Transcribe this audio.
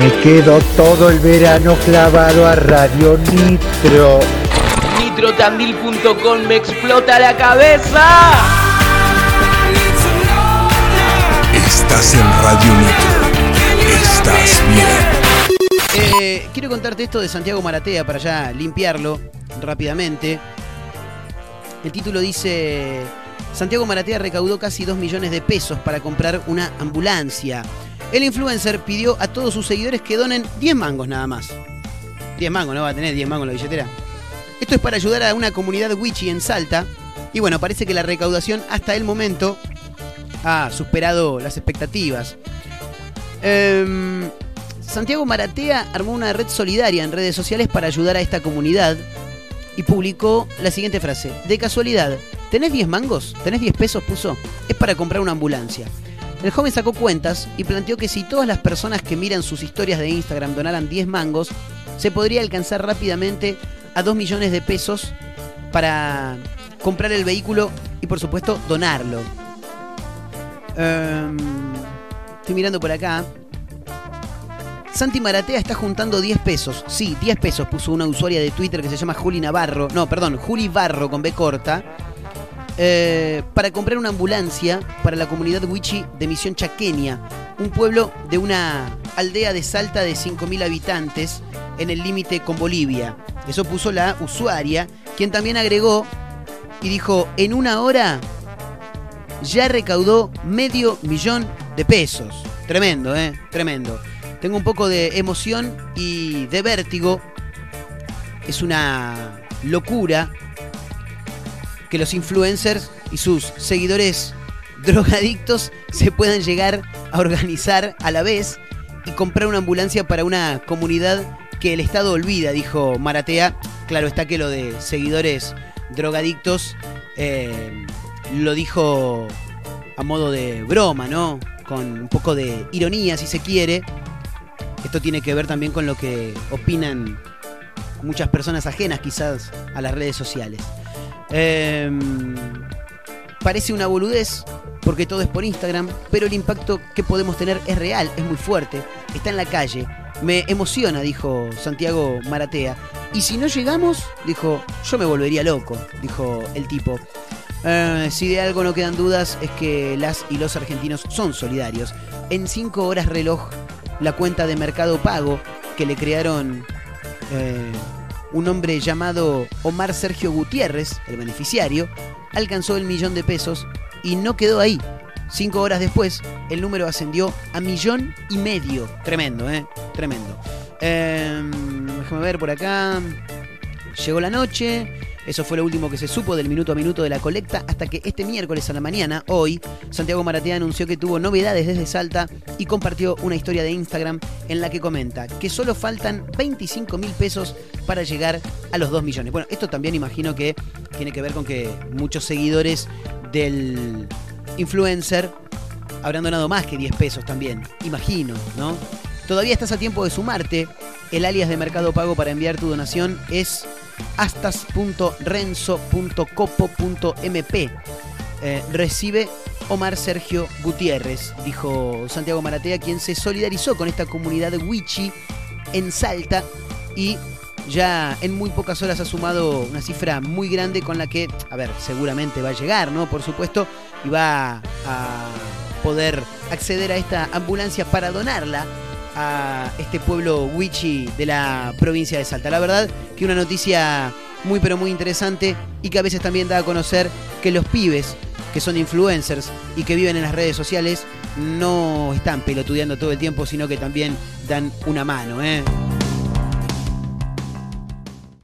Me quedo todo el verano clavado a Radio Nitro. Nitrotandil.com me explota la cabeza. Estás en Radio Nitro. Estás bien. Eh, quiero contarte esto de Santiago Maratea para ya limpiarlo rápidamente. El título dice, Santiago Maratea recaudó casi 2 millones de pesos para comprar una ambulancia. El influencer pidió a todos sus seguidores que donen 10 mangos nada más. 10 mangos, no va a tener 10 mangos en la billetera. Esto es para ayudar a una comunidad wichi en Salta. Y bueno, parece que la recaudación hasta el momento ha superado las expectativas. Em, Santiago Maratea armó una red solidaria en redes sociales para ayudar a esta comunidad y publicó la siguiente frase. De casualidad, ¿tenés 10 mangos? ¿Tenés 10 pesos? Puso. Es para comprar una ambulancia. El joven sacó cuentas y planteó que si todas las personas que miran sus historias de Instagram donaran 10 mangos, se podría alcanzar rápidamente a 2 millones de pesos para comprar el vehículo y por supuesto donarlo. Em, estoy mirando por acá. Santi Maratea está juntando 10 pesos. Sí, 10 pesos puso una usuaria de Twitter que se llama Juli Navarro. No, perdón, Juli Barro con B corta. Eh, para comprar una ambulancia para la comunidad Wichi de Misión Chaqueña, un pueblo de una aldea de Salta de 5.000 habitantes en el límite con Bolivia. Eso puso la usuaria, quien también agregó y dijo, en una hora ya recaudó medio millón de pesos. Tremendo, ¿eh? Tremendo. Tengo un poco de emoción y de vértigo. Es una locura que los influencers y sus seguidores drogadictos se puedan llegar a organizar a la vez y comprar una ambulancia para una comunidad que el Estado olvida, dijo Maratea. Claro está que lo de seguidores drogadictos eh, lo dijo a modo de broma, ¿no? Con un poco de ironía, si se quiere. Esto tiene que ver también con lo que opinan muchas personas ajenas quizás a las redes sociales. Eh, parece una boludez porque todo es por Instagram, pero el impacto que podemos tener es real, es muy fuerte, está en la calle. Me emociona, dijo Santiago Maratea. Y si no llegamos, dijo, yo me volvería loco, dijo el tipo. Eh, si de algo no quedan dudas es que las y los argentinos son solidarios. En 5 horas reloj, la cuenta de Mercado Pago que le crearon eh, un hombre llamado Omar Sergio Gutiérrez, el beneficiario, alcanzó el millón de pesos y no quedó ahí. Cinco horas después, el número ascendió a millón y medio. Tremendo, ¿eh? Tremendo. Eh, déjame ver por acá. Llegó la noche. Eso fue lo último que se supo del minuto a minuto de la colecta hasta que este miércoles a la mañana, hoy, Santiago Maratea anunció que tuvo novedades desde Salta y compartió una historia de Instagram en la que comenta que solo faltan 25 mil pesos para llegar a los 2 millones. Bueno, esto también imagino que tiene que ver con que muchos seguidores del influencer habrán donado más que 10 pesos también, imagino, ¿no? Todavía estás a tiempo de sumarte. El alias de Mercado Pago para enviar tu donación es astas.renzo.copo.mp. Eh, recibe Omar Sergio Gutiérrez, dijo Santiago Maratea, quien se solidarizó con esta comunidad Wichi en Salta y ya en muy pocas horas ha sumado una cifra muy grande con la que, a ver, seguramente va a llegar, ¿no? Por supuesto, y va a poder acceder a esta ambulancia para donarla a este pueblo Wichi de la provincia de Salta. La verdad que una noticia muy pero muy interesante y que a veces también da a conocer que los pibes que son influencers y que viven en las redes sociales no están pelotudeando todo el tiempo, sino que también dan una mano, ¿eh?